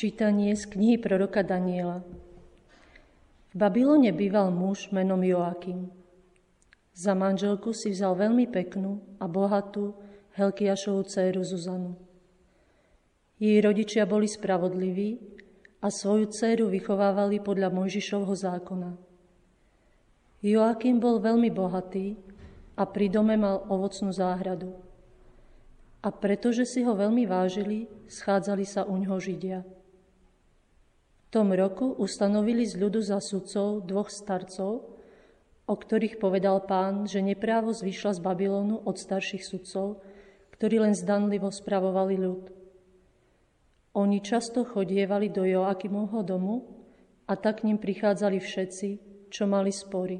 Čítanie z knihy proroka Daniela. V Babylone býval muž menom Joakim. Za manželku si vzal veľmi peknú a bohatú Helkiašovú dceru Zuzanu. Jej rodičia boli spravodliví a svoju dceru vychovávali podľa Mojžišovho zákona. Joakim bol veľmi bohatý a pri dome mal ovocnú záhradu. A pretože si ho veľmi vážili, schádzali sa u ňoho Židia tom roku ustanovili z ľudu za sudcov dvoch starcov, o ktorých povedal pán, že neprávo zvyšla z Babylonu od starších sudcov, ktorí len zdanlivo spravovali ľud. Oni často chodievali do Joakimovho domu a tak k ním prichádzali všetci, čo mali spory.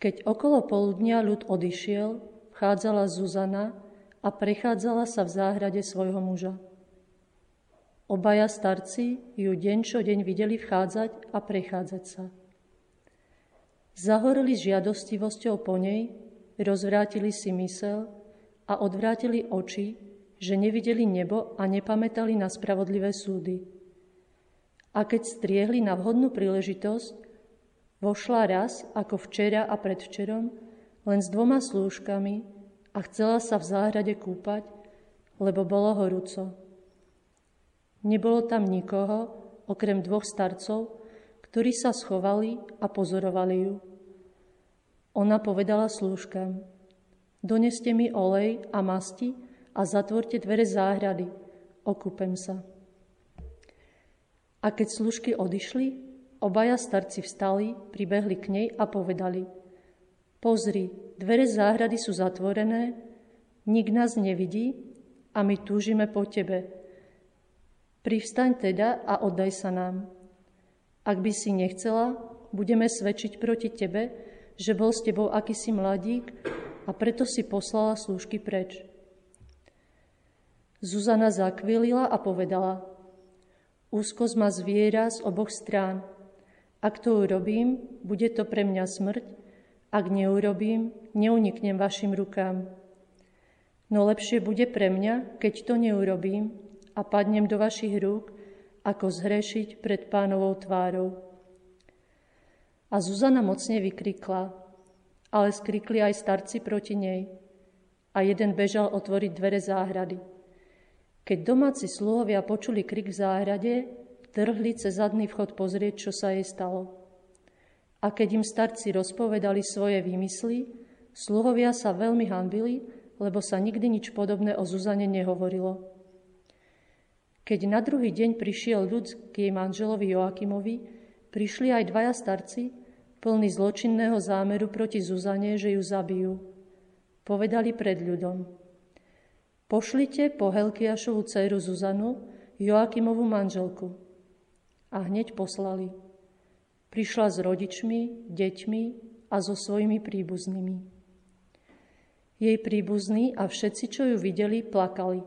Keď okolo poludnia ľud odišiel, vchádzala Zuzana a prechádzala sa v záhrade svojho muža. Obaja starci ju deň čo deň videli vchádzať a prechádzať sa. Zahoreli žiadostivosťou po nej, rozvrátili si mysel a odvrátili oči, že nevideli nebo a nepamätali na spravodlivé súdy. A keď striehli na vhodnú príležitosť, vošla raz, ako včera a predvčerom, len s dvoma slúžkami a chcela sa v záhrade kúpať, lebo bolo horúco. Nebolo tam nikoho, okrem dvoch starcov, ktorí sa schovali a pozorovali ju. Ona povedala slúžkam, doneste mi olej a masti a zatvorte dvere záhrady, okúpem sa. A keď služky odišli, obaja starci vstali, pribehli k nej a povedali, pozri, dvere záhrady sú zatvorené, nik nás nevidí a my túžime po tebe, Privstaň teda a oddaj sa nám. Ak by si nechcela, budeme svedčiť proti tebe, že bol s tebou akýsi mladík a preto si poslala slúžky preč. Zuzana zakvilila a povedala, úzkosť ma zviera z oboch strán. Ak to urobím, bude to pre mňa smrť, ak neurobím, neuniknem vašim rukám. No lepšie bude pre mňa, keď to neurobím, a padnem do vašich rúk, ako zhrešiť pred pánovou tvárou. A Zuzana mocne vykrikla, ale skrikli aj starci proti nej. A jeden bežal otvoriť dvere záhrady. Keď domáci sluhovia počuli krik v záhrade, trhli cez zadný vchod pozrieť, čo sa jej stalo. A keď im starci rozpovedali svoje výmysly, sluhovia sa veľmi hanbili, lebo sa nikdy nič podobné o Zuzane nehovorilo. Keď na druhý deň prišiel ľud k jej manželovi Joakimovi, prišli aj dvaja starci, plní zločinného zámeru proti Zuzane, že ju zabijú. Povedali pred ľudom. Pošlite po Helkiašovu dceru Zuzanu, Joakimovú manželku. A hneď poslali. Prišla s rodičmi, deťmi a so svojimi príbuznými. Jej príbuzní a všetci, čo ju videli, plakali.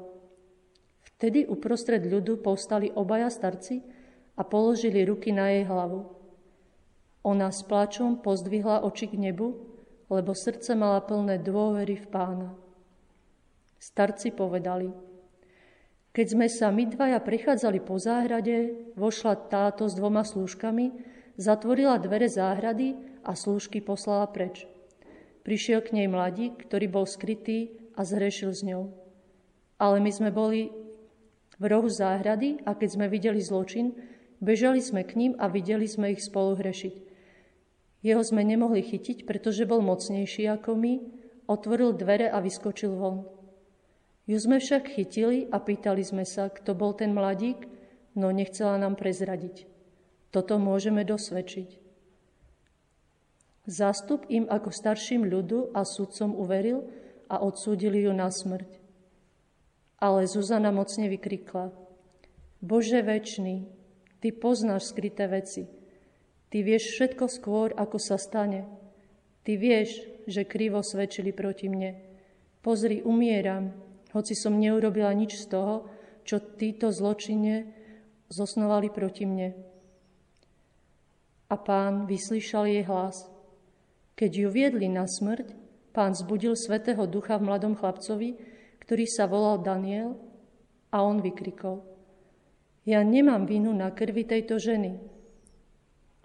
Vtedy uprostred ľudu povstali obaja starci a položili ruky na jej hlavu. Ona s pláčom pozdvihla oči k nebu, lebo srdce mala plné dôvery v pána. Starci povedali, keď sme sa my dvaja prichádzali po záhrade, vošla táto s dvoma slúžkami, zatvorila dvere záhrady a slúžky poslala preč. Prišiel k nej mladík, ktorý bol skrytý a zhrešil s ňou. Ale my sme boli v rohu záhrady a keď sme videli zločin, bežali sme k ním a videli sme ich spolu hrešiť. Jeho sme nemohli chytiť, pretože bol mocnejší ako my, otvoril dvere a vyskočil von. Ju sme však chytili a pýtali sme sa, kto bol ten mladík, no nechcela nám prezradiť. Toto môžeme dosvedčiť. Zástup im ako starším ľudu a sudcom uveril a odsúdili ju na smrť. Ale Zuzana mocne vykrikla. Bože väčší, Ty poznáš skryté veci. Ty vieš všetko skôr, ako sa stane. Ty vieš, že krivo svedčili proti mne. Pozri, umieram, hoci som neurobila nič z toho, čo títo zločine zosnovali proti mne. A pán vyslyšal jej hlas. Keď ju viedli na smrť, pán zbudil Svetého Ducha v mladom chlapcovi, ktorý sa volal Daniel a on vykrikol. Ja nemám vinu na krvi tejto ženy.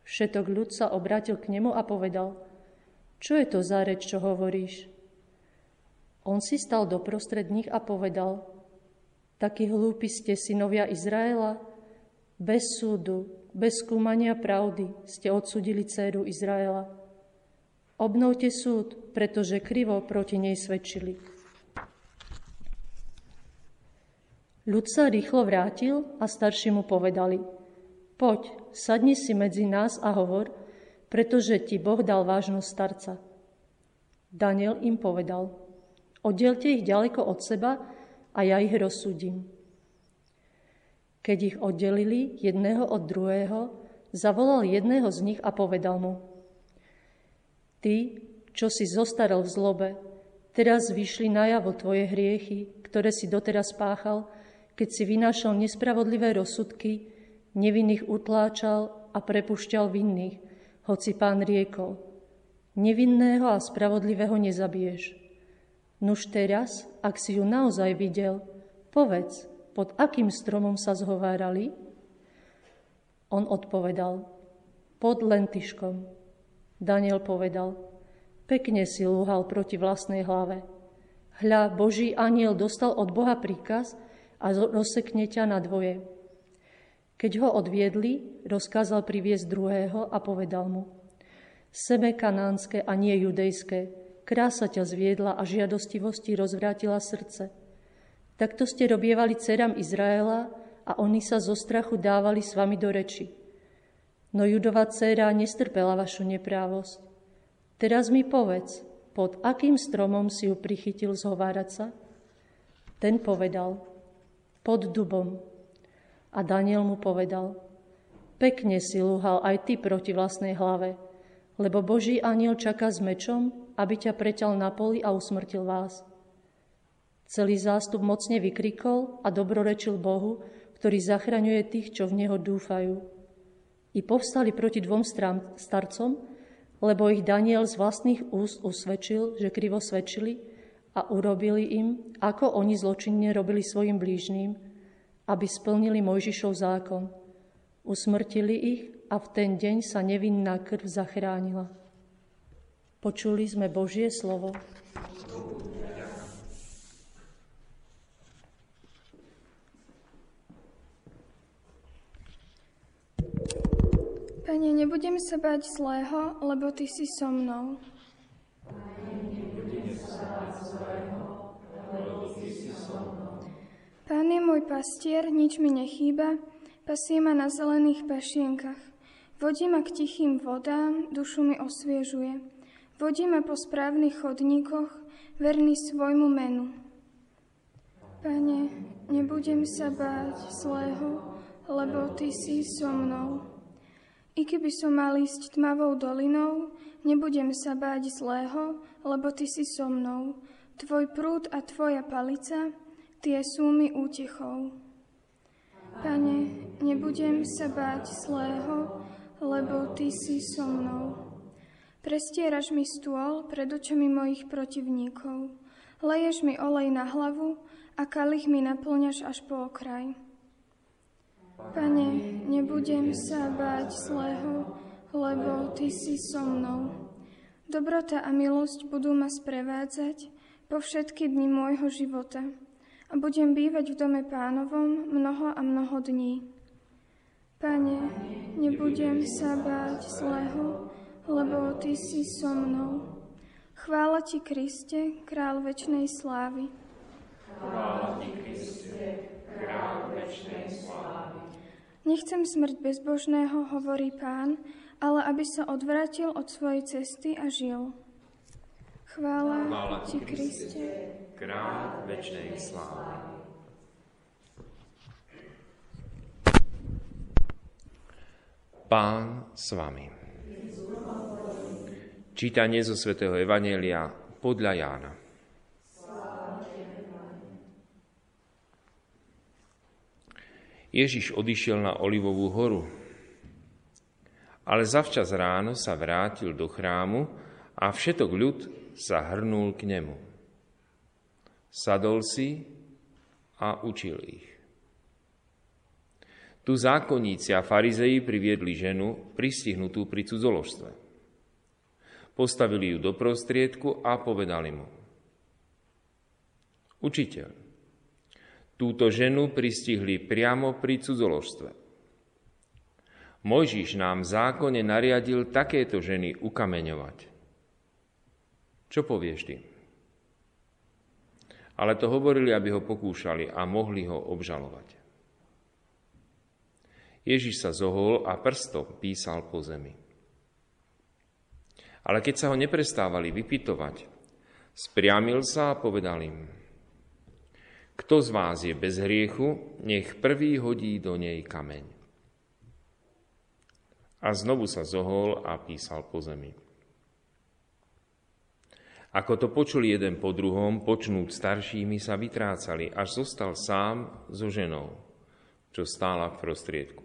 Všetok ľud sa obrátil k nemu a povedal, čo je to za reč, čo hovoríš? On si stal doprostred nich a povedal, takí hlúpi ste synovia Izraela, bez súdu, bez skúmania pravdy ste odsudili dceru Izraela. Obnovte súd, pretože krivo proti nej svedčili. Ľud sa rýchlo vrátil a starší mu povedali, poď, sadni si medzi nás a hovor, pretože ti Boh dal vážnosť starca. Daniel im povedal, oddielte ich ďaleko od seba a ja ich rozsúdim. Keď ich oddelili jedného od druhého, zavolal jedného z nich a povedal mu, Ty, čo si zostarol v zlobe, teraz vyšli najavo tvoje hriechy, ktoré si doteraz páchal, keď si vynášal nespravodlivé rozsudky, nevinných utláčal a prepušťal vinných, hoci pán riekol, nevinného a spravodlivého nezabiješ. Nuž teraz, ak si ju naozaj videl, povedz, pod akým stromom sa zhovárali? On odpovedal, pod lentiškom. Daniel povedal, pekne si lúhal proti vlastnej hlave. Hľa, Boží aniel dostal od Boha príkaz, a rozsekne ťa na dvoje. Keď ho odviedli, rozkázal priviesť druhého a povedal mu, sebe kanánske a nie judejské, krása ťa zviedla a žiadostivosti rozvrátila srdce. Takto ste robievali dcerám Izraela a oni sa zo strachu dávali s vami do reči. No judová dcera nestrpela vašu neprávosť. Teraz mi povedz, pod akým stromom si ju prichytil zhovárať sa? Ten povedal, pod dubom. A Daniel mu povedal, pekne si lúhal aj ty proti vlastnej hlave, lebo Boží aniel čaká s mečom, aby ťa preťal na poli a usmrtil vás. Celý zástup mocne vykrikol a dobrorečil Bohu, ktorý zachraňuje tých, čo v Neho dúfajú. I povstali proti dvom starcom, lebo ich Daniel z vlastných úst usvedčil, že krivo svedčili a urobili im, ako oni zločinne robili svojim blížným, aby splnili Mojžišov zákon. Usmrtili ich a v ten deň sa nevinná krv zachránila. Počuli sme Božie slovo. Pane, nebudem sa bať zlého, lebo Ty si so mnou. Pán je môj pastier, nič mi nechýba, pasie ma na zelených pašienkach. Vodí ma k tichým vodám, dušu mi osviežuje. Vodí ma po správnych chodníkoch, verný svojmu menu. Pane, nebudem sa báť zlého, lebo Ty si so mnou. I keby som mal ísť tmavou dolinou, nebudem sa báť zlého, lebo Ty si so mnou. Tvoj prúd a Tvoja palica tie sú mi útechou. Pane, nebudem sa báť zlého, lebo Ty si so mnou. Prestieraš mi stôl pred očami mojich protivníkov. Leješ mi olej na hlavu a kalich mi naplňaš až po okraj. Pane, nebudem sa báť zlého, lebo Ty si so mnou. Dobrota a milosť budú ma sprevádzať po všetky dni môjho života a budem bývať v dome pánovom mnoho a mnoho dní. Pane, nebudem sa báť zlého, lebo Ty si so mnou. Chvála Ti, Kriste, král večnej slávy. Chvála Ti, Kriste, král večnej slávy. Nechcem smrť bezbožného, hovorí pán, ale aby sa odvrátil od svojej cesty a žil. Chvála, Chvála Ti, Kriste, kráľ večnej slávy. Pán s vami. Čítanie zo svätého Evanielia podľa Jána. Ježiš odišiel na Olivovú horu, ale zavčas ráno sa vrátil do chrámu a všetok ľud sa hrnul k nemu. Sadol si a učil ich. Tu zákonníci a farizeji priviedli ženu pristihnutú pri cudzoložstve. Postavili ju do prostriedku a povedali mu. Učiteľ, túto ženu pristihli priamo pri cudzoložstve. Mojžiš nám v zákone nariadil takéto ženy ukameňovať. Čo povieš ty? Ale to hovorili, aby ho pokúšali a mohli ho obžalovať. Ježiš sa zohol a prstom písal po zemi. Ale keď sa ho neprestávali vypitovať, spriamil sa a povedal im, kto z vás je bez hriechu, nech prvý hodí do nej kameň. A znovu sa zohol a písal po zemi. Ako to počuli jeden po druhom, počnúť staršími sa vytrácali, až zostal sám so ženou, čo stála v prostriedku.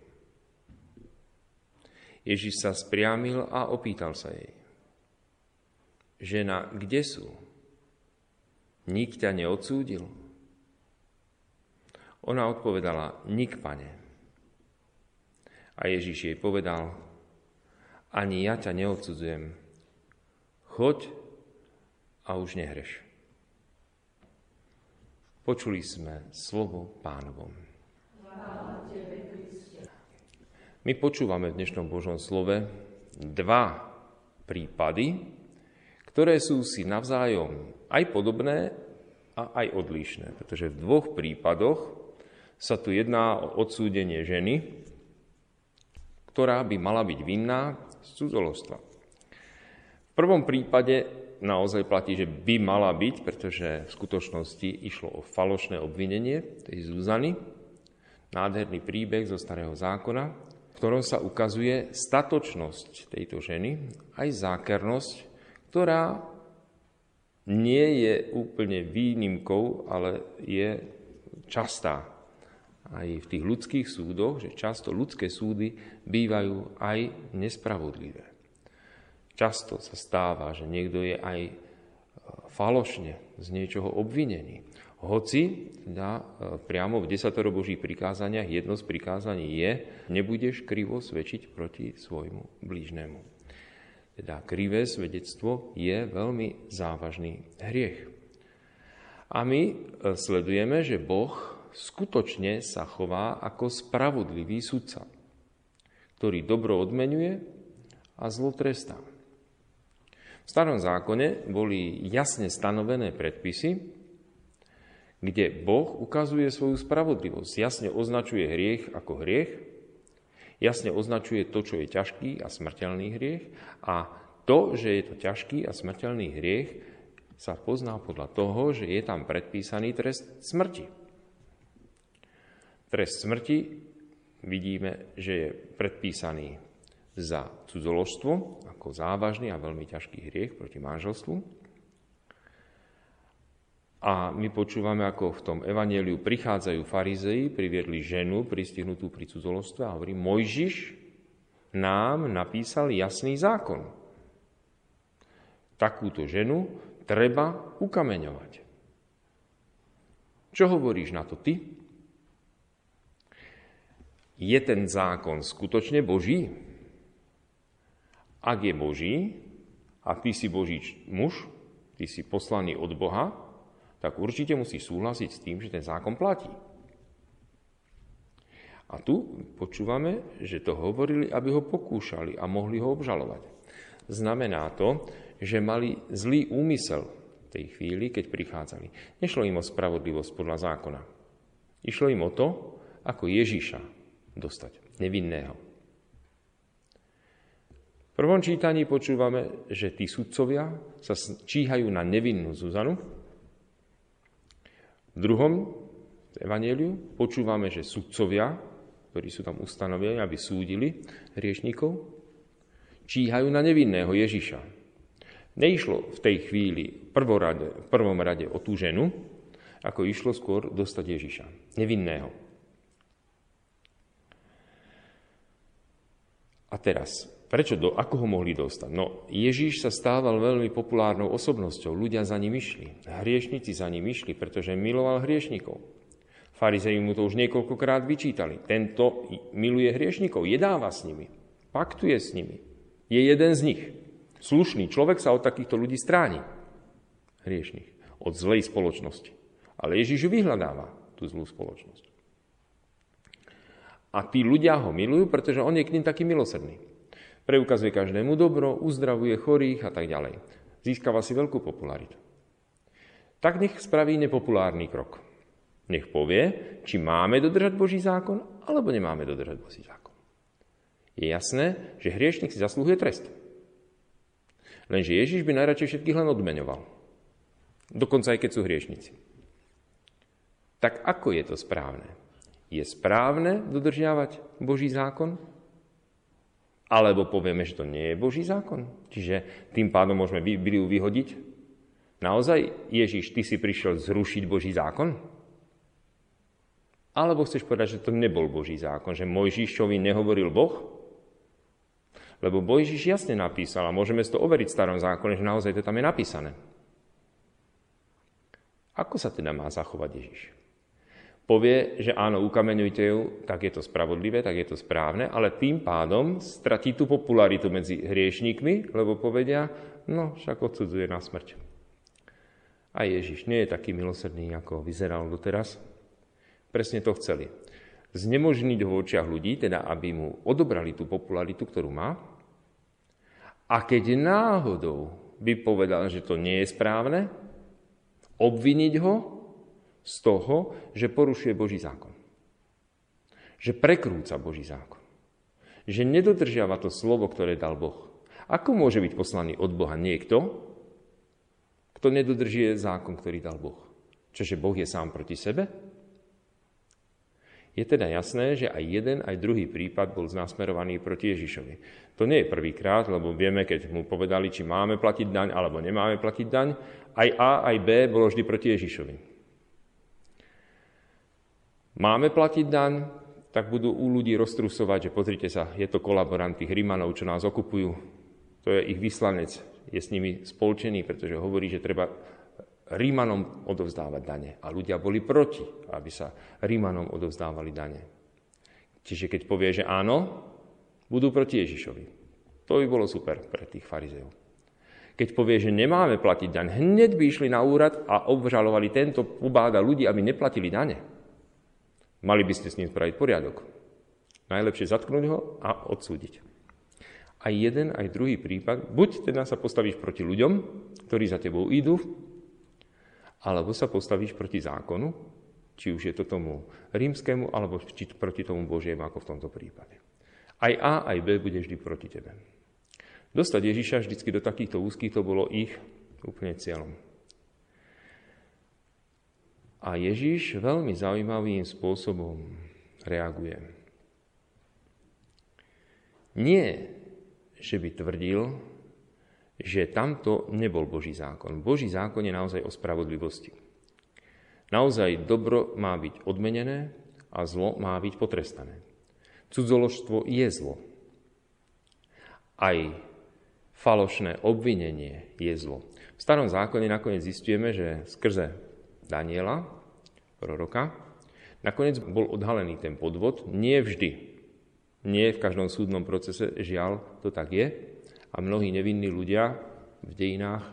Ježiš sa spriamil a opýtal sa jej. Žena, kde sú? Nik ťa neodsúdil? Ona odpovedala, nik, pane. A Ježiš jej povedal, ani ja ťa neodsudzujem. Choď a už nehreš. Počuli sme slovo pánovom. My počúvame v dnešnom Božom slove dva prípady, ktoré sú si navzájom aj podobné a aj odlišné. Pretože v dvoch prípadoch sa tu jedná o odsúdenie ženy, ktorá by mala byť vinná z cudzolostva. V prvom prípade naozaj platí, že by mala byť, pretože v skutočnosti išlo o falošné obvinenie tej Zuzany, nádherný príbeh zo Starého zákona, ktorom sa ukazuje statočnosť tejto ženy, aj zákernosť, ktorá nie je úplne výnimkou, ale je častá aj v tých ľudských súdoch, že často ľudské súdy bývajú aj nespravodlivé. Často sa stáva, že niekto je aj falošne z niečoho obvinený. Hoci teda e, priamo v desatoro Božích prikázaniach jedno z prikázaní je, nebudeš krivo svedčiť proti svojmu blížnemu. Teda krivé svedectvo je veľmi závažný hriech. A my e, sledujeme, že Boh skutočne sa chová ako spravodlivý sudca, ktorý dobro odmenuje a zlo trestá. V starom zákone boli jasne stanovené predpisy, kde Boh ukazuje svoju spravodlivosť, jasne označuje hriech ako hriech, jasne označuje to, čo je ťažký a smrteľný hriech a to, že je to ťažký a smrteľný hriech, sa pozná podľa toho, že je tam predpísaný trest smrti. Trest smrti vidíme, že je predpísaný za cudzoložstvo ako závažný a veľmi ťažký hriech proti manželstvu. A my počúvame, ako v tom evaneliu prichádzajú farizei, priviedli ženu pristihnutú pri cudzolostve a hovorí, Mojžiš nám napísal jasný zákon. Takúto ženu treba ukameňovať. Čo hovoríš na to ty? Je ten zákon skutočne Boží? Ak je Boží a ty si Boží muž, ty si poslaný od Boha, tak určite musí súhlasiť s tým, že ten zákon platí. A tu počúvame, že to hovorili, aby ho pokúšali a mohli ho obžalovať. Znamená to, že mali zlý úmysel v tej chvíli, keď prichádzali. Nešlo im o spravodlivosť podľa zákona. Išlo im o to, ako Ježíša dostať, nevinného. V prvom čítaní počúvame, že tí sudcovia sa číhajú na nevinnú Zuzanu, v druhom evaníliu počúvame, že sudcovia, ktorí sú tam ustanovení, aby súdili hriešnikov, číhajú na nevinného Ježiša. Neišlo v tej chvíli prvorade, v prvom rade o tú ženu, ako išlo skôr dostať Ježiša, nevinného. A teraz, Prečo? Do, ako ho mohli dostať? No, Ježíš sa stával veľmi populárnou osobnosťou. Ľudia za ním išli. Hriešnici za ním išli, pretože miloval hriešnikov. Farizei mu to už niekoľkokrát vyčítali. Tento miluje hriešnikov, jedáva s nimi, paktuje s nimi. Je jeden z nich. Slušný človek sa od takýchto ľudí stráni. Hriešných. Od zlej spoločnosti. Ale Ježiš vyhľadáva tú zlú spoločnosť. A tí ľudia ho milujú, pretože on je k ním taký milosrdný. Preukazuje každému dobro, uzdravuje chorých a tak ďalej. Získava si veľkú popularitu. Tak nech spraví nepopulárny krok. Nech povie, či máme dodržať Boží zákon, alebo nemáme dodržať Boží zákon. Je jasné, že hriešnik si zaslúhuje trest. Lenže Ježiš by najradšej všetkých len odmeňoval. Dokonca aj keď sú hriešnici. Tak ako je to správne? Je správne dodržiavať Boží zákon? Alebo povieme, že to nie je Boží zákon? Čiže tým pádom môžeme Bibliu vyhodiť? Naozaj, Ježiš, ty si prišiel zrušiť Boží zákon? Alebo chceš povedať, že to nebol Boží zákon, že Mojžišovi nehovoril Boh? Lebo Mojžiš jasne napísal a môžeme si to overiť v starom zákone, že naozaj to tam je napísané. Ako sa teda má zachovať Ježiš? Povie, že áno, ukameňujte ju, tak je to spravodlivé, tak je to správne, ale tým pádom stratí tú popularitu medzi hriešníkmi, lebo povedia, no však odsudzuje na smrť. A Ježiš nie je taký milosrdný, ako vyzeral doteraz, presne to chceli. Znemožniť ho v očiach ľudí, teda aby mu odobrali tú popularitu, ktorú má. A keď náhodou by povedal, že to nie je správne, obviniť ho z toho, že porušuje Boží zákon. Že prekrúca Boží zákon. Že nedodržiava to slovo, ktoré dal Boh. Ako môže byť poslaný od Boha niekto, kto nedodržuje zákon, ktorý dal Boh? Čože Boh je sám proti sebe? Je teda jasné, že aj jeden, aj druhý prípad bol znasmerovaný proti Ježišovi. To nie je prvýkrát, lebo vieme, keď mu povedali, či máme platiť daň alebo nemáme platiť daň, aj A, aj B bolo vždy proti Ježišovi. Máme platiť daň, tak budú u ľudí roztrusovať, že pozrite sa, je to kolaborant tých Rímanov, čo nás okupujú. To je ich vyslanec, je s nimi spolčený, pretože hovorí, že treba Rímanom odovzdávať dane. A ľudia boli proti, aby sa Rímanom odovzdávali dane. Čiže keď povie, že áno, budú proti Ježišovi. To by bolo super pre tých farizeov. Keď povie, že nemáme platiť daň, hneď by išli na úrad a obžalovali tento ubáda ľudí, aby neplatili dane. Mali by ste s ním spraviť poriadok. Najlepšie zatknúť ho a odsúdiť. Aj jeden, aj druhý prípad, buď teda sa postavíš proti ľuďom, ktorí za tebou idú, alebo sa postavíš proti zákonu, či už je to tomu rímskému, alebo či proti tomu Božiemu, ako v tomto prípade. Aj A, aj B bude vždy proti tebe. Dostať Ježiša vždy do takýchto úzkých, to bolo ich úplne cieľom. A Ježiš veľmi zaujímavým spôsobom reaguje. Nie, že by tvrdil, že tamto nebol Boží zákon. Boží zákon je naozaj o spravodlivosti. Naozaj dobro má byť odmenené a zlo má byť potrestané. Cudzoložstvo je zlo. Aj falošné obvinenie je zlo. V starom zákone nakoniec zistujeme, že skrze Daniela, proroka, nakoniec bol odhalený ten podvod. Nie vždy. Nie v každom súdnom procese, žiaľ, to tak je, a mnohí nevinní ľudia v dejinách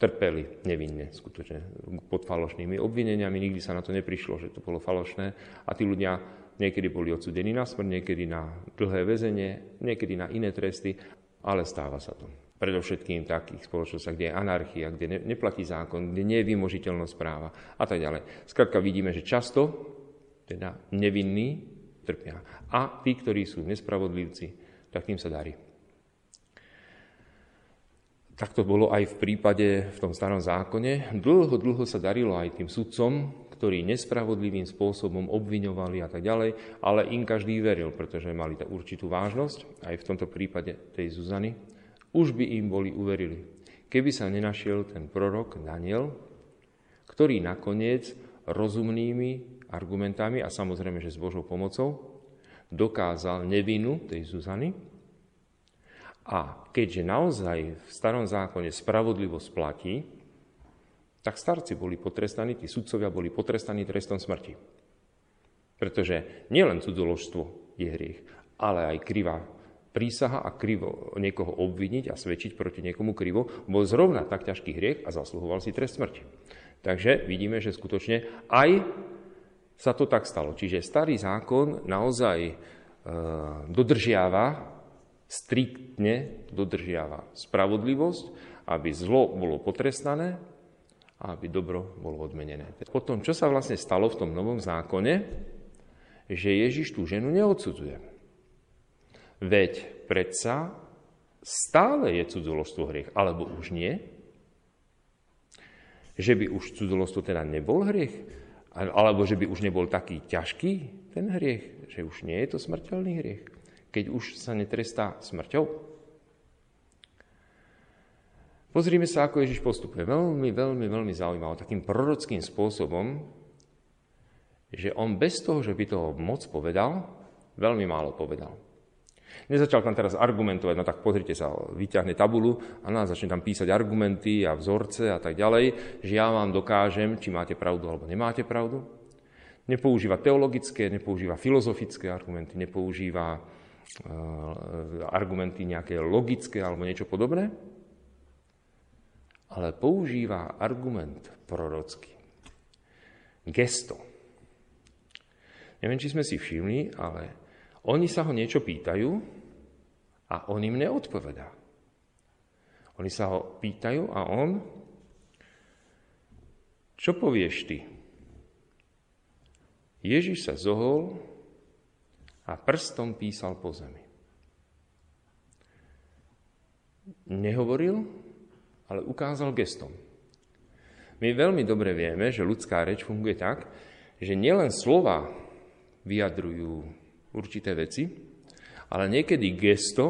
trpeli nevinne, skutočne, pod falošnými obvineniami. Nikdy sa na to neprišlo, že to bolo falošné. A tí ľudia niekedy boli odsudení na smrť, niekedy na dlhé väzenie, niekedy na iné tresty, ale stáva sa to. Predovšetkým v takých spoločnostiach, kde je anarchia, kde ne, neplatí zákon, kde nie je vymožiteľnosť práva a tak ďalej. Skrátka vidíme, že často teda nevinní trpia. A tí, ktorí sú nespravodlivci, tak tým sa darí. Tak to bolo aj v prípade v tom starom zákone. Dlho, dlho sa darilo aj tým sudcom, ktorí nespravodlivým spôsobom obviňovali a tak ďalej, ale im každý veril, pretože mali určitú vážnosť, aj v tomto prípade tej Zuzany, už by im boli uverili. Keby sa nenašiel ten prorok Daniel, ktorý nakoniec rozumnými argumentami a samozrejme, že s Božou pomocou dokázal nevinu tej Zuzany, a keďže naozaj v starom zákone spravodlivosť platí, tak starci boli potrestaní, tí sudcovia boli potrestaní trestom smrti. Pretože nielen cudzoložstvo je hriech, ale aj krivá prísaha a krivo niekoho obviniť a svedčiť proti niekomu krivo bol zrovna tak ťažký hriech a zasluhoval si trest smrti. Takže vidíme, že skutočne aj sa to tak stalo. Čiže starý zákon naozaj e, dodržiava, striktne dodržiava spravodlivosť, aby zlo bolo potrestané a aby dobro bolo odmenené. Potom, čo sa vlastne stalo v tom novom zákone, že Ježiš tú ženu neodsudzuje. Veď predsa stále je cudzoložstvo hriech, alebo už nie? Že by už cudzoložstvo teda nebol hriech? Alebo že by už nebol taký ťažký ten hriech, že už nie je to smrteľný hriech, keď už sa netrestá smrťou. Pozrime sa, ako Ježiš postupuje. Veľmi, veľmi, veľmi zaujímavé, takým prorockým spôsobom, že on bez toho, že by toho moc povedal, veľmi málo povedal. Nezačal tam teraz argumentovať, no tak pozrite sa, vyťahne tabulu a nás začne tam písať argumenty a vzorce a tak ďalej, že ja vám dokážem, či máte pravdu alebo nemáte pravdu. Nepoužíva teologické, nepoužíva filozofické argumenty, nepoužíva uh, argumenty nejaké logické alebo niečo podobné, ale používa argument prorocký. Gesto. Neviem, či sme si všimli, ale oni sa ho niečo pýtajú a on im neodpovedá. Oni sa ho pýtajú a on, čo povieš ty? Ježiš sa zohol a prstom písal po zemi. Nehovoril, ale ukázal gestom. My veľmi dobre vieme, že ľudská reč funguje tak, že nielen slova vyjadrujú určité veci, ale niekedy gesto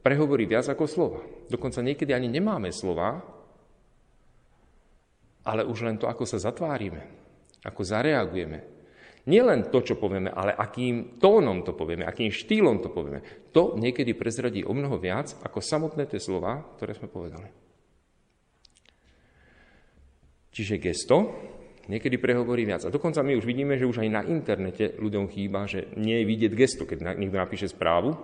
prehovorí viac ako slova. Dokonca niekedy ani nemáme slova, ale už len to, ako sa zatvárime, ako zareagujeme. Nie len to, čo povieme, ale akým tónom to povieme, akým štýlom to povieme. To niekedy prezradí o mnoho viac ako samotné tie slova, ktoré sme povedali. Čiže gesto niekedy prehovorí viac. A dokonca my už vidíme, že už aj na internete ľuďom chýba, že nie je vidieť gesto, keď niekto napíše správu.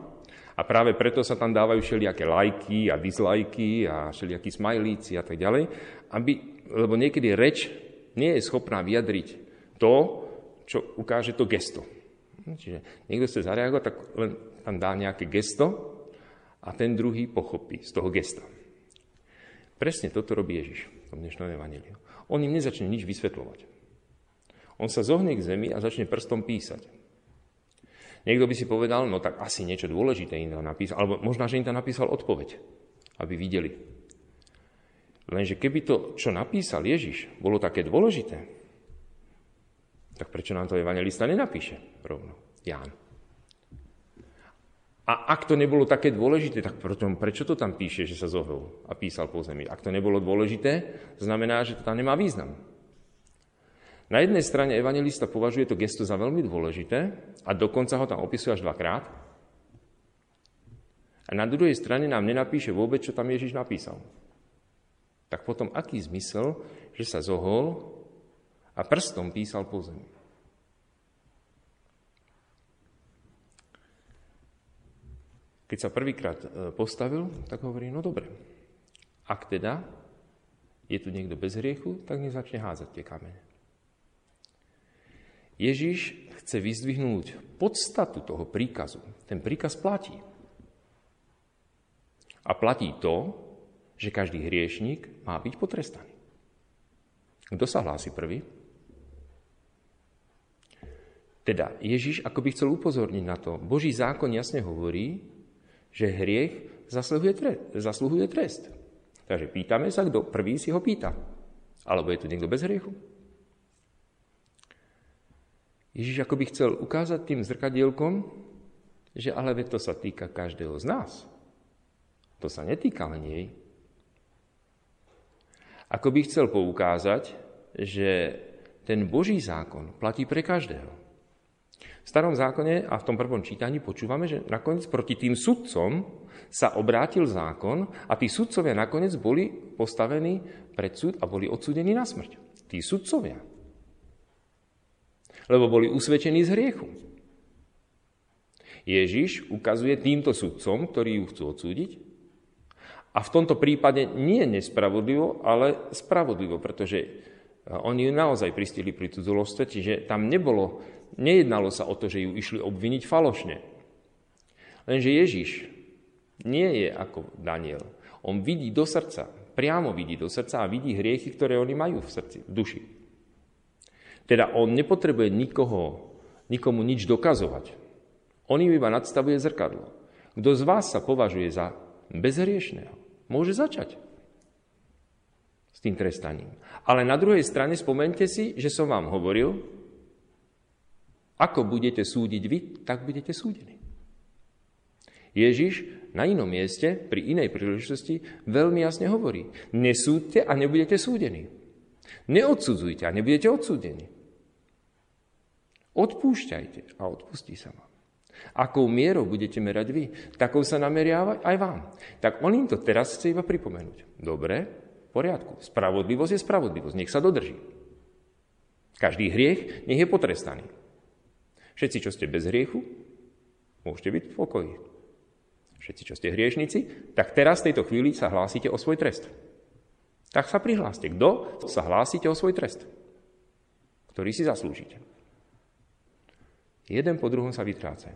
A práve preto sa tam dávajú všelijaké lajky a dislajky a všelijakí smajlíci a tak ďalej, aby, lebo niekedy reč nie je schopná vyjadriť to, čo ukáže to gesto. Čiže niekto chce zareagovať, tak len tam dá nejaké gesto a ten druhý pochopí z toho gesta. Presne toto robí Ježiš v dnešnom evaníliu on im nezačne nič vysvetľovať. On sa zohne k zemi a začne prstom písať. Niekto by si povedal, no tak asi niečo dôležité im tam napísal, alebo možno, že im tam napísal odpoveď, aby videli. Lenže keby to, čo napísal Ježiš, bolo také dôležité, tak prečo nám to evangelista nenapíše rovno? Ján. A ak to nebolo také dôležité, tak potom prečo to tam píše, že sa zohol a písal po zemi? Ak to nebolo dôležité, znamená, že to tam nemá význam. Na jednej strane evangelista považuje to gesto za veľmi dôležité a dokonca ho tam opisuje až dvakrát. A na druhej strane nám nenapíše vôbec, čo tam Ježiš napísal. Tak potom aký zmysel, že sa zohol a prstom písal po zemi? Keď sa prvýkrát e, postavil, tak hovorí, no dobre, ak teda je tu niekto bez hriechu, tak nezačne házať tie kamene. Ježiš chce vyzdvihnúť podstatu toho príkazu. Ten príkaz platí. A platí to, že každý hriešník má byť potrestaný. Kto sa hlási prvý? Teda Ježiš ako by chcel upozorniť na to. Boží zákon jasne hovorí, že hriech zasluhuje trest. Zasluhuje trest. Takže pýtame sa, kto prvý si ho pýta. Alebo je tu niekto bez hriechu? Ježiš ako by chcel ukázať tým zrkadielkom, že ale to sa týka každého z nás. To sa netýka len jej. Ako by chcel poukázať, že ten Boží zákon platí pre každého. V starom zákone a v tom prvom čítaní počúvame, že nakoniec proti tým sudcom sa obrátil zákon a tí sudcovia nakoniec boli postavení pred súd a boli odsúdení na smrť. Tí sudcovia. lebo boli usvedčení z hriechu. Ježiš ukazuje týmto sudcom, ktorí ju chcú odsúdiť, a v tomto prípade nie nespravodlivo, ale spravodlivo, pretože oni ju naozaj pristihli pri cudzoložstve, čiže tam nebolo, nejednalo sa o to, že ju išli obviniť falošne. Lenže Ježiš nie je ako Daniel. On vidí do srdca, priamo vidí do srdca a vidí hriechy, ktoré oni majú v srdci, v duši. Teda on nepotrebuje nikoho, nikomu nič dokazovať. On im iba nadstavuje zrkadlo. Kto z vás sa považuje za bezhriešného, môže začať tým trestaním. Ale na druhej strane spomente si, že som vám hovoril, ako budete súdiť vy, tak budete súdení. Ježiš na inom mieste, pri inej príležitosti, veľmi jasne hovorí. Nesúďte a nebudete súdení. Neodsudzujte a nebudete odsúdení. Odpúšťajte a odpustí sa vám. Akou mierou budete merať vy, takou sa nameria aj vám. Tak on im to teraz chce iba pripomenúť. Dobre, poriadku. Spravodlivosť je spravodlivosť, nech sa dodrží. Každý hriech nech je potrestaný. Všetci, čo ste bez hriechu, môžete byť v pokoji. Všetci, čo ste hriešnici, tak teraz v tejto chvíli sa hlásite o svoj trest. Tak sa prihláste. Kto sa hlásite o svoj trest? Ktorý si zaslúžite. Jeden po druhom sa vytrácajú.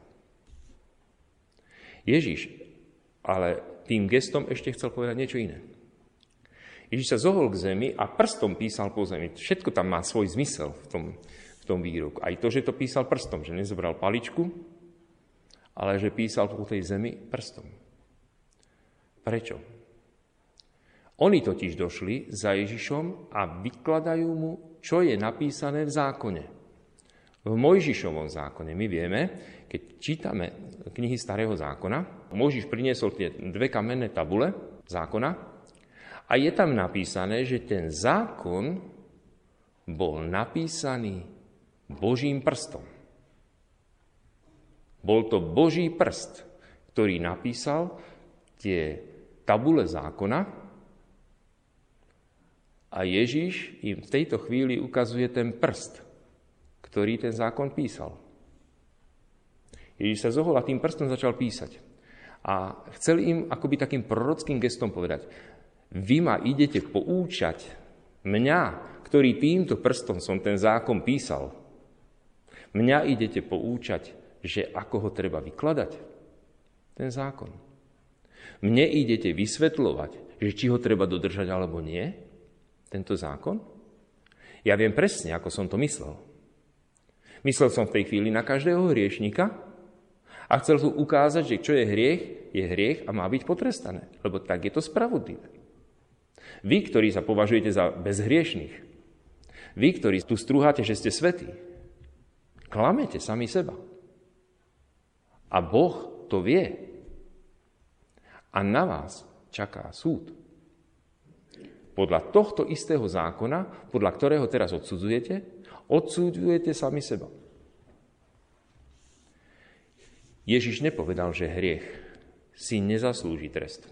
Ježiš ale tým gestom ešte chcel povedať niečo iné. Ježiš sa zohol k zemi a prstom písal po zemi. Všetko tam má svoj zmysel v tom, v tom výroku. Aj to, že to písal prstom, že nezobral paličku, ale že písal po tej zemi prstom. Prečo? Oni totiž došli za Ježišom a vykladajú mu, čo je napísané v zákone. V Mojžišovom zákone my vieme, keď čítame knihy Starého zákona, Mojžiš priniesol tie dve kamenné tabule zákona a je tam napísané, že ten zákon bol napísaný Božím prstom. Bol to Boží prst, ktorý napísal tie tabule zákona a Ježíš im v tejto chvíli ukazuje ten prst, ktorý ten zákon písal. Ježiš sa zohol a tým prstom začal písať. A chcel im akoby takým prorockým gestom povedať, vy ma idete poučať, mňa, ktorý týmto prstom som ten zákon písal, mňa idete poučať, že ako ho treba vykladať, ten zákon. Mne idete vysvetľovať, že či ho treba dodržať alebo nie, tento zákon? Ja viem presne, ako som to myslel. Myslel som v tej chvíli na každého hriešnika a chcel tu ukázať, že čo je hriech, je hriech a má byť potrestané, lebo tak je to spravodlivé. Vy, ktorí sa považujete za bezhriešných, vy, ktorí tu strúhate, že ste svetí, klamete sami seba. A Boh to vie. A na vás čaká súd. Podľa tohto istého zákona, podľa ktorého teraz odsudzujete, Odsúďujete sami seba. Ježiš nepovedal, že hriech si nezaslúži trest.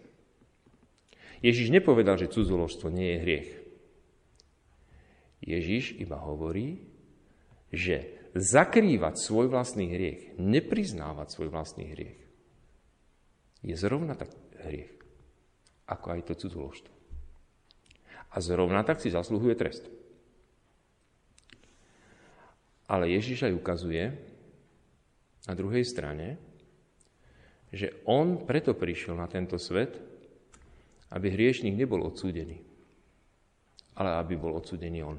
Ježiš nepovedal, že cudzoložstvo nie je hriech. Ježiš iba hovorí, že zakrývať svoj vlastný hriech, nepriznávať svoj vlastný hriech, je zrovna tak hriech, ako aj to cudzoložstvo. A zrovna tak si zasluhuje trest. Ale Ježiš aj ukazuje na druhej strane, že on preto prišiel na tento svet, aby hriešnik nebol odsúdený, ale aby bol odsúdený on.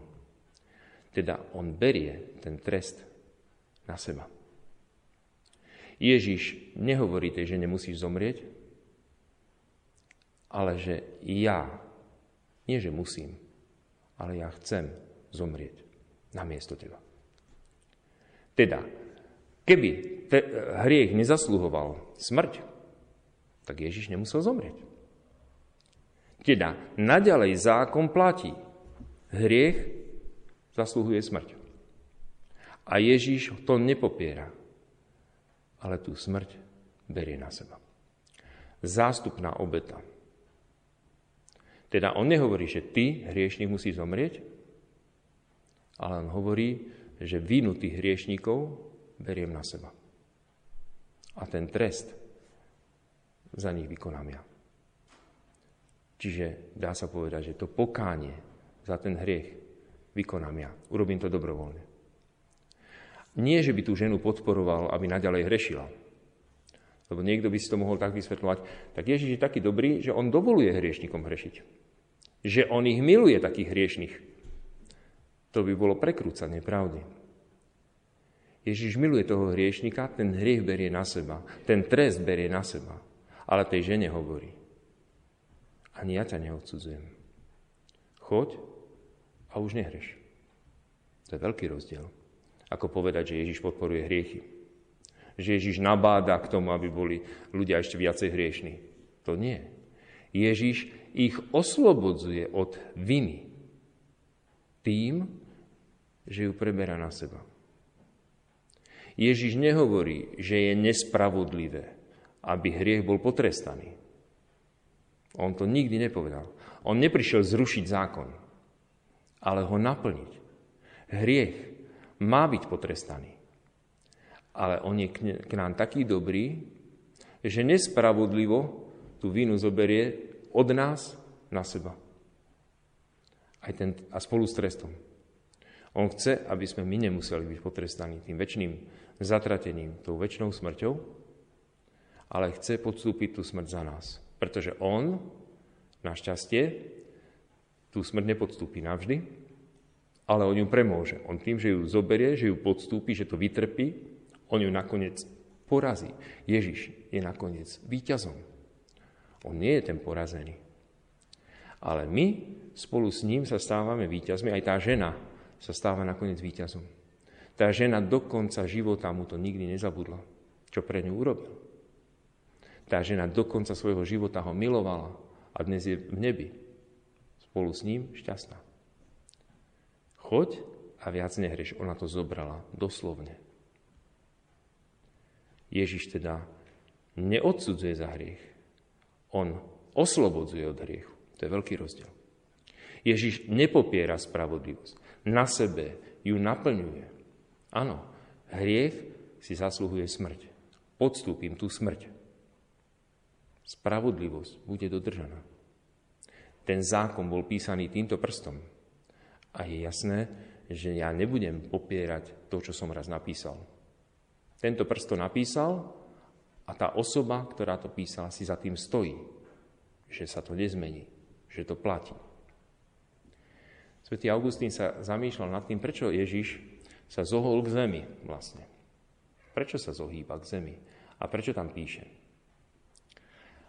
Teda on berie ten trest na seba. Ježiš nehovorí tej, že nemusíš zomrieť, ale že ja, nie že musím, ale ja chcem zomrieť na miesto teba. Teda, keby te, hriech nezasluhoval smrť, tak Ježiš nemusel zomrieť. Teda, naďalej zákon platí. Hriech zasluhuje smrť. A Ježiš to nepopiera, ale tú smrť berie na seba. Zástupná obeta. Teda on nehovorí, že ty, hriešnik, musí zomrieť, ale on hovorí, že vinu tých hriešníkov beriem na seba. A ten trest za nich vykonám ja. Čiže dá sa povedať, že to pokánie za ten hriech vykonám ja. Urobím to dobrovoľne. Nie, že by tú ženu podporoval, aby naďalej hrešila. Lebo niekto by si to mohol tak vysvetľovať. Tak Ježiš je taký dobrý, že on dovoluje hriešnikom hrešiť. Že on ich miluje, takých hriešných. To by bolo prekrúcanie pravdy. Ježiš miluje toho hriešnika, ten hriech berie na seba, ten trest berie na seba. Ale tej žene hovorí, ani ja ťa neodsudzujem. Choď a už nehreš. To je veľký rozdiel. Ako povedať, že Ježiš podporuje hriechy. Že Ježiš nabáda k tomu, aby boli ľudia ešte viacej hriešní. To nie. Ježiš ich oslobodzuje od viny tým, že ju preberá na seba. Ježiš nehovorí, že je nespravodlivé, aby hriech bol potrestaný. On to nikdy nepovedal. On neprišiel zrušiť zákon, ale ho naplniť. Hriech má byť potrestaný. Ale on je k nám taký dobrý, že nespravodlivo tú vinu zoberie od nás na seba. Aj ten, a spolu s trestom. On chce, aby sme my nemuseli byť potrestaní tým väčšným zatratením, tou väčšnou smrťou, ale chce podstúpiť tú smrť za nás. Pretože on, našťastie, tú smrť nepodstúpi navždy, ale on ju premôže. On tým, že ju zoberie, že ju podstúpi, že to vytrpí, on ju nakoniec porazí. Ježiš je nakoniec víťazom. On nie je ten porazený. Ale my spolu s ním sa stávame víťazmi, aj tá žena sa stáva nakoniec víťazom. Tá žena do konca života mu to nikdy nezabudla, čo pre ňu urobil. Tá žena do konca svojho života ho milovala a dnes je v nebi. Spolu s ním šťastná. Choď a viac nehreš. Ona to zobrala doslovne. Ježiš teda neodsudzuje za hriech. On oslobodzuje od hriechu. To je veľký rozdiel. Ježiš nepopiera spravodlivosť. Na sebe ju naplňuje. Áno, hriech si zasluhuje smrť. Podstúpim tú smrť. Spravodlivosť bude dodržaná. Ten zákon bol písaný týmto prstom. A je jasné, že ja nebudem popierať to, čo som raz napísal. Tento prst to napísal a tá osoba, ktorá to písala, si za tým stojí. Že sa to nezmení, že to platí. Svetý Augustín sa zamýšľal nad tým, prečo Ježiš sa zohol k zemi vlastne. Prečo sa zohýba k zemi? A prečo tam píše?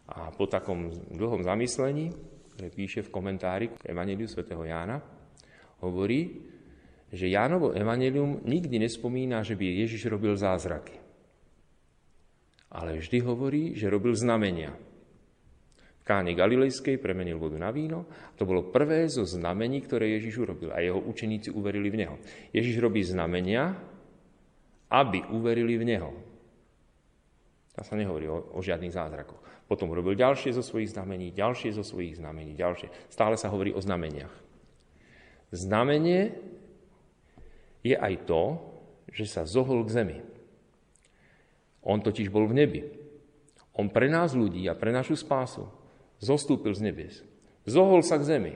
A po takom dlhom zamyslení, ktoré píše v komentári k Evangeliu svätého Jána, hovorí, že Jánovo Evangelium nikdy nespomína, že by Ježiš robil zázraky. Ale vždy hovorí, že robil znamenia káne Galilejskej premenil vodu na víno. To bolo prvé zo znamení, ktoré Ježiš urobil a jeho učeníci uverili v Neho. Ježiš robí znamenia, aby uverili v Neho. Tam sa nehovorí o, o žiadnych zázrakoch. Potom robil ďalšie zo svojich znamení, ďalšie zo svojich znamení, ďalšie. Stále sa hovorí o znameniach. Znamenie je aj to, že sa zohol k zemi. On totiž bol v nebi. On pre nás ľudí a pre našu spásu zostúpil z nebies. Zohol sa k zemi.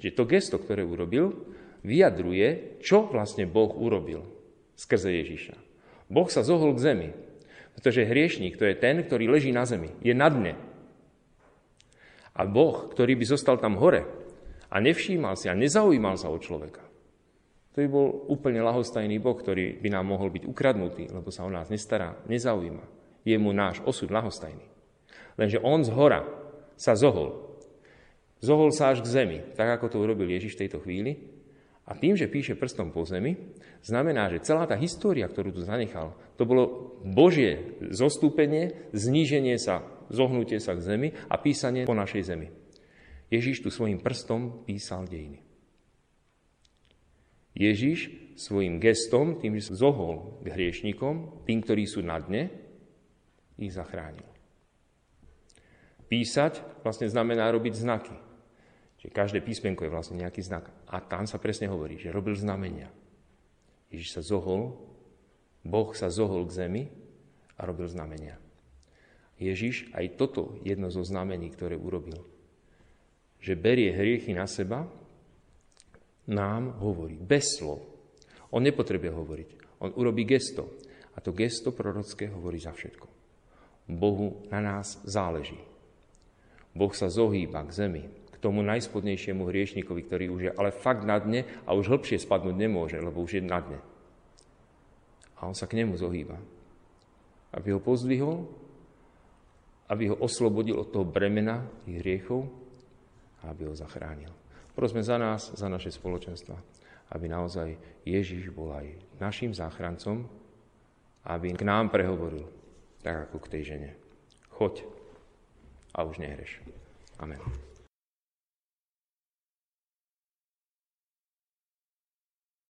Čiže to gesto, ktoré urobil, vyjadruje, čo vlastne Boh urobil skrze Ježiša. Boh sa zohol k zemi, pretože hriešník to je ten, ktorý leží na zemi, je na dne. A Boh, ktorý by zostal tam hore a nevšímal si a nezaujímal sa o človeka, to by bol úplne lahostajný Boh, ktorý by nám mohol byť ukradnutý, lebo sa o nás nestará, nezaujíma. Je mu náš osud lahostajný. Lenže on z hora sa zohol. Zohol sa až k zemi, tak ako to urobil Ježiš v tejto chvíli. A tým, že píše prstom po zemi, znamená, že celá tá história, ktorú tu zanechal, to bolo Božie zostúpenie, zníženie sa, zohnutie sa k zemi a písanie po našej zemi. Ježiš tu svojim prstom písal dejiny. Ježiš svojim gestom, tým, že zohol k hriešnikom, tým, ktorí sú na dne, ich zachránil. Písať vlastne znamená robiť znaky. Čiže každé písmenko je vlastne nejaký znak. A tam sa presne hovorí, že robil znamenia. Ježiš sa zohol, Boh sa zohol k zemi a robil znamenia. Ježiš aj toto jedno zo znamení, ktoré urobil. Že berie hriechy na seba, nám hovorí bez slov. On nepotrebuje hovoriť. On urobí gesto. A to gesto prorocké hovorí za všetko. Bohu na nás záleží. Boh sa zohýba k zemi, tomu najspodnejšiemu hriešnikovi, ktorý už je ale fakt na dne a už hlbšie spadnúť nemôže, lebo už je na dne. A on sa k nemu zohýba. Aby ho pozdvihol, aby ho oslobodil od toho bremena tých hriechov a aby ho zachránil. Prosme za nás, za naše spoločenstva, aby naozaj Ježiš bol aj našim záchrancom, aby k nám prehovoril, tak ako k tej žene. Choď a už nehreš. Amen.